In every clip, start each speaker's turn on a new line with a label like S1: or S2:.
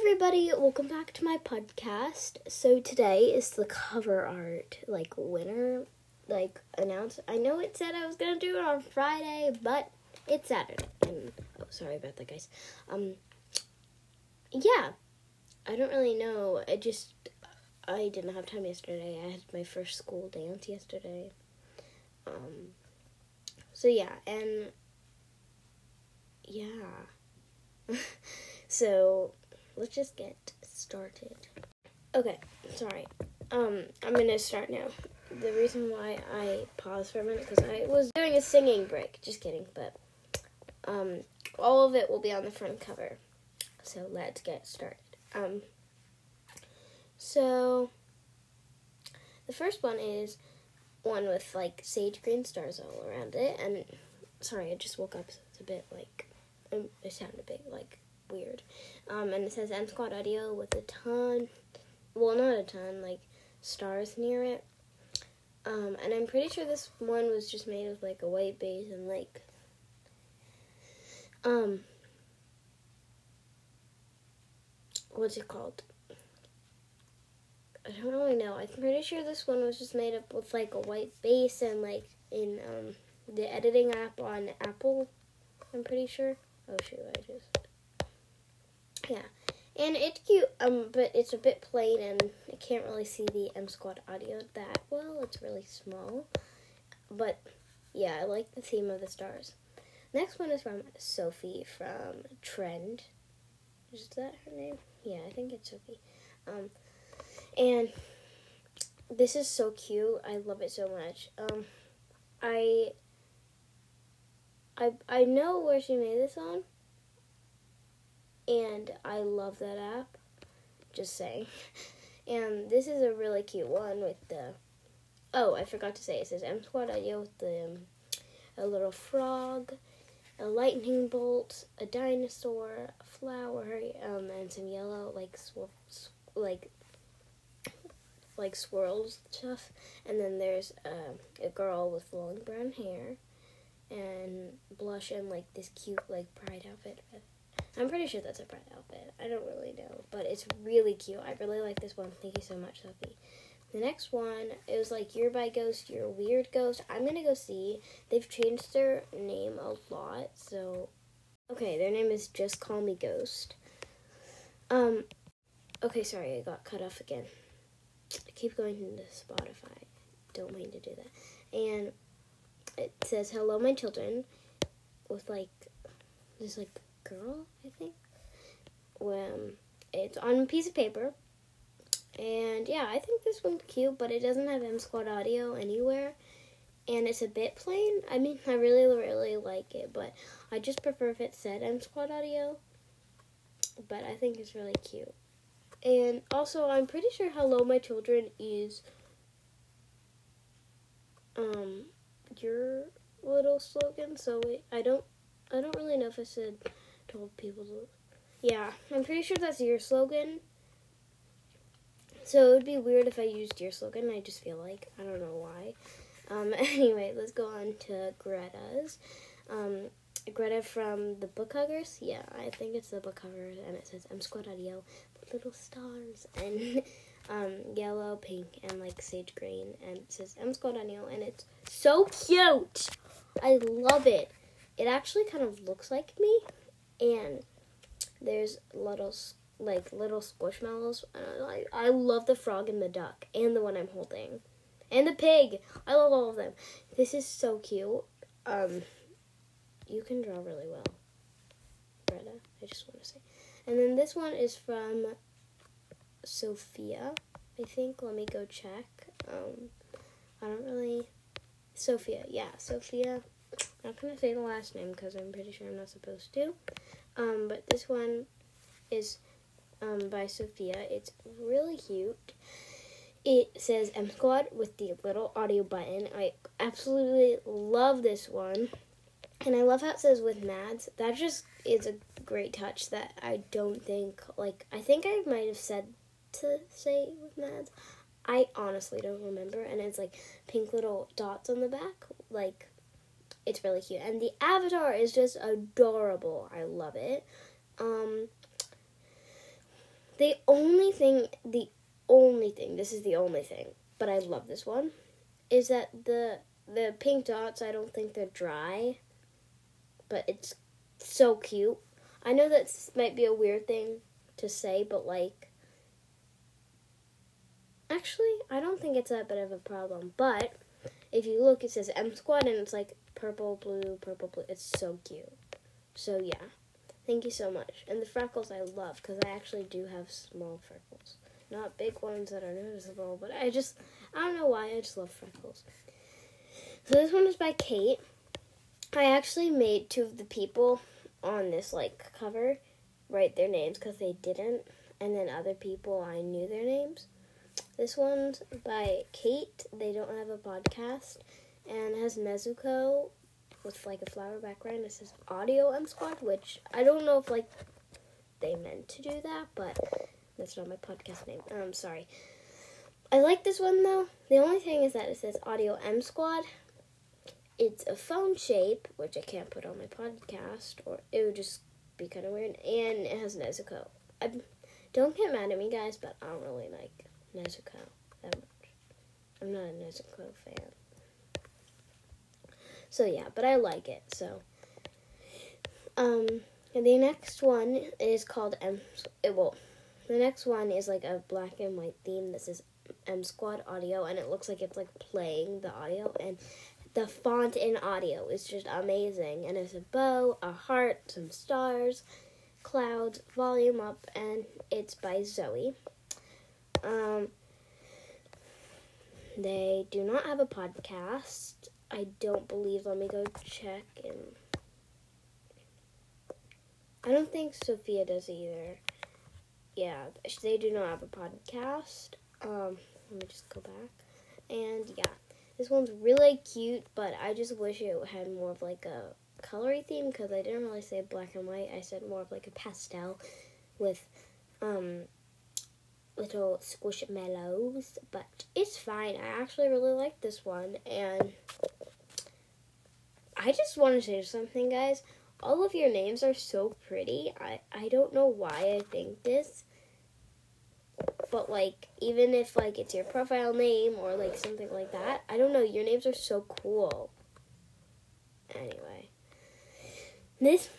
S1: everybody, welcome back to my podcast. So today is the cover art like winner like announced. I know it said I was gonna do it on Friday, but it's Saturday. And oh, sorry about that, guys. Um, yeah, I don't really know. I just I didn't have time yesterday. I had my first school dance yesterday. Um, so yeah, and yeah. so let's just get started. Okay, sorry. Um, I'm gonna start now. The reason why I paused for a minute because I was doing a singing break. Just kidding, but um, all of it will be on the front cover. So let's get started. Um, so the first one is one with like sage green stars all around it, and sorry, I just woke up, so it's a bit like um, it sounded a bit like weird. Um, and it says M Squad Audio with a ton, well, not a ton, like stars near it. Um, and I'm pretty sure this one was just made with like a white base and like, um, what's it called? I don't really know. I'm pretty sure this one was just made up with like a white base and like in um, the editing app on Apple. I'm pretty sure. Oh shoot, I just yeah. And it's cute, um, but it's a bit plain and I can't really see the M Squad audio that well. It's really small. But yeah, I like the theme of the stars. Next one is from Sophie from Trend. Is that her name? Yeah, I think it's Sophie. Um, and this is so cute. I love it so much. Um, I I I know where she made this on and I love that app. Just saying. And this is a really cute one with the. Oh, I forgot to say it says M Squad Audio with the um, a little frog, a lightning bolt, a dinosaur, a flower, um, and some yellow like sw- like like swirls stuff. And then there's uh, a girl with long brown hair and blush and like this cute like pride outfit. I'm pretty sure that's a Brett outfit. I don't really know, but it's really cute. I really like this one. Thank you so much, Sophie. The next one, it was like You're by Ghost, You're Weird Ghost. I'm gonna go see. They've changed their name a lot, so okay, their name is Just Call Me Ghost. Um, okay, sorry, I got cut off again. I keep going into Spotify. Don't mean to do that. And it says, Hello, my children, with like this like girl, I think. When it's on a piece of paper. And yeah, I think this one's cute, but it doesn't have M Squad audio anywhere. And it's a bit plain. I mean, I really, really like it, but I just prefer if it said M Squad audio. But I think it's really cute. And also, I'm pretty sure Hello My Children is um your little slogan, so I don't I don't really know if I said told people to. Yeah, I'm pretty sure that's your slogan. So it would be weird if I used your slogan. I just feel like I don't know why. Um, anyway, let's go on to Greta's. Um, Greta from the Book Huggers. Yeah, I think it's the Book Huggers, and it says M Squad little stars, and um, yellow, pink, and like sage green, and it says M Squad and it's so cute. I love it. It actually kind of looks like me, and there's little like little squishmallows. I I love the frog and the duck and the one I'm holding, and the pig. I love all of them. This is so cute. Um, you can draw really well, Greta. I just want to say. And then this one is from Sophia. I think. Let me go check. Um, I don't really. Sophia, yeah, Sophia. Not gonna say the last name because I'm pretty sure I'm not supposed to. Um, but this one is um, by Sophia. It's really cute. It says M Squad with the little audio button. I absolutely love this one. And I love how it says with Mads. That just is a great touch that I don't think, like, I think I might have said to say with Mads. I honestly don't remember. And it's like pink little dots on the back, like it's really cute. And the avatar is just adorable. I love it. Um The only thing, the only thing, this is the only thing, but I love this one, is that the the pink dots. I don't think they're dry, but it's so cute. I know that might be a weird thing to say, but like, actually, I don't think it's that bit of a problem. But if you look, it says M Squad, and it's like purple, blue, purple, blue. It's so cute. So yeah, thank you so much. And the freckles I love because I actually do have small freckles, not big ones that are noticeable. But I just, I don't know why, I just love freckles. So this one is by Kate. I actually made two of the people on this like cover write their names because they didn't, and then other people I knew their names. This one's by Kate. They don't have a podcast, and has Nezuko with like a flower background. It says Audio M Squad, which I don't know if like they meant to do that, but that's not my podcast name. I'm um, sorry. I like this one though. The only thing is that it says Audio M Squad. It's a phone shape, which I can't put on my podcast, or it would just be kind of weird. And it has Nezuko. I don't get mad at me, guys, but I don't really like Nezuko that much. I'm not a Nezuko fan. So yeah, but I like it. So um, the next one is called M. It will. The next one is like a black and white theme. This is M Squad Audio, and it looks like it's like playing the audio, and the font in audio is just amazing. And it's a bow, a heart, some stars, clouds, volume up, and it's by Zoe. Um, they do not have a podcast. I don't believe. Let me go check and. I don't think Sophia does either. Yeah, they do not have a podcast. Um, let me just go back. And yeah, this one's really cute, but I just wish it had more of like a colory theme because I didn't really say black and white. I said more of like a pastel with um little squishmallows, but it's fine. I actually really like this one, and I just want to say something, guys. All of your names are so pretty. I, I don't know why I think this, but like, even if like it's your profile name or like something like that, I don't know. Your names are so cool. Anyway, this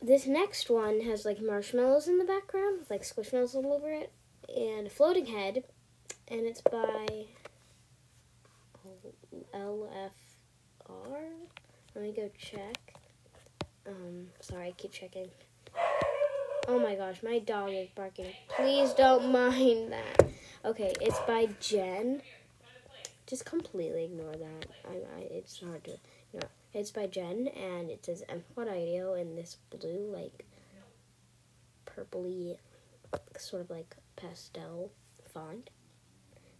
S1: this next one has like marshmallows in the background with like squishmallows all over it and floating head, and it's by LFR. Let me go check. Um, sorry, I keep checking. Oh my gosh, my dog is barking. Please don't mind that. Okay, it's by Jen. Just completely ignore that. I, I it's hard to. You it's by Jen, and it says M1 Audio in this blue, like purpley, sort of like pastel font.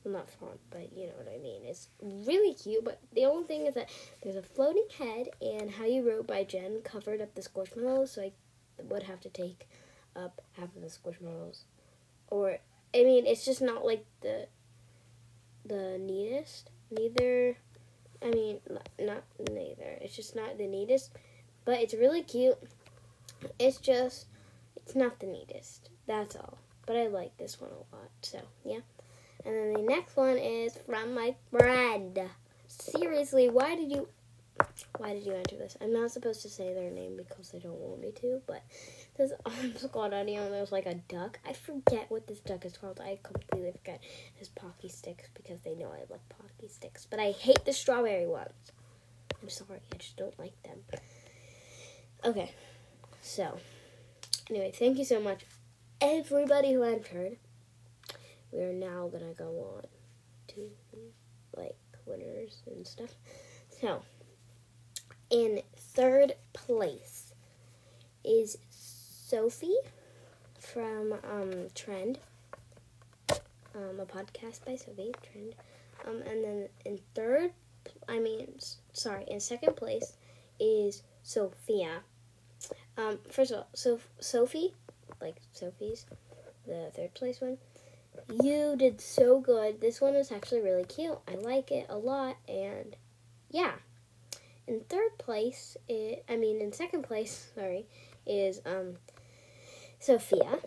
S1: Well, not font, but you know what I mean. It's really cute, but the only thing is that there's a floating head, and How You Wrote by Jen covered up the squishmallows, so I would have to take up half of the squishmallows. Or, I mean, it's just not like the the neatest. Neither, I mean, not neither. It's just not the neatest, but it's really cute. It's just, it's not the neatest. That's all. But I like this one a lot, so yeah. And then the next one is from my friend. Seriously, why did you why did you enter this? I'm not supposed to say their name because they don't want me to, but this M Squad audio and there's like a duck. I forget what this duck is called. I completely forget. It's Pocky Sticks because they know I love Pocky Sticks. But I hate the strawberry ones. I'm sorry, I just don't like them. Okay. So anyway, thank you so much everybody who entered we are now gonna go on to like winners and stuff. So, in third place is Sophie from um, Trend, um, a podcast by Sophie Trend, um, and then in third, I mean, sorry, in second place is Sophia. Um, first of all, so Sophie, like Sophie's, the third place one you did so good. This one is actually really cute. I like it a lot, and yeah. In third place, it, I mean, in second place, sorry, is um, Sophia.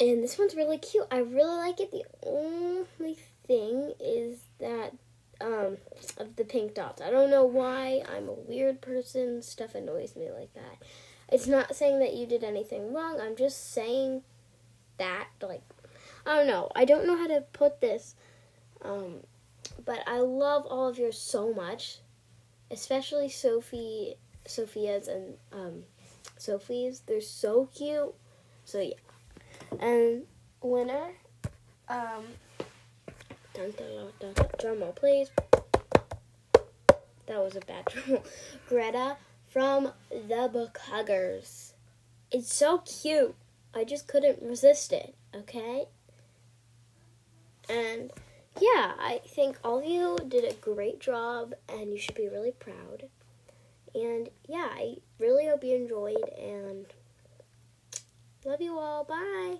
S1: And this one's really cute. I really like it. The only thing is that um, of the pink dots. I don't know why. I'm a weird person. Stuff annoys me like that. It's not saying that you did anything wrong. I'm just saying that, like, I don't know. I don't know how to put this. Um, but I love all of yours so much, especially Sophie, Sophia's and um, Sophie's. They're so cute. So yeah, and winner, um, dun, dun, dun, dun, drum roll, please. That was a bad drum roll. Greta from the Book Huggers. It's so cute. I just couldn't resist it. Okay. And yeah, I think all of you did a great job and you should be really proud. And yeah, I really hope you enjoyed and love you all. Bye.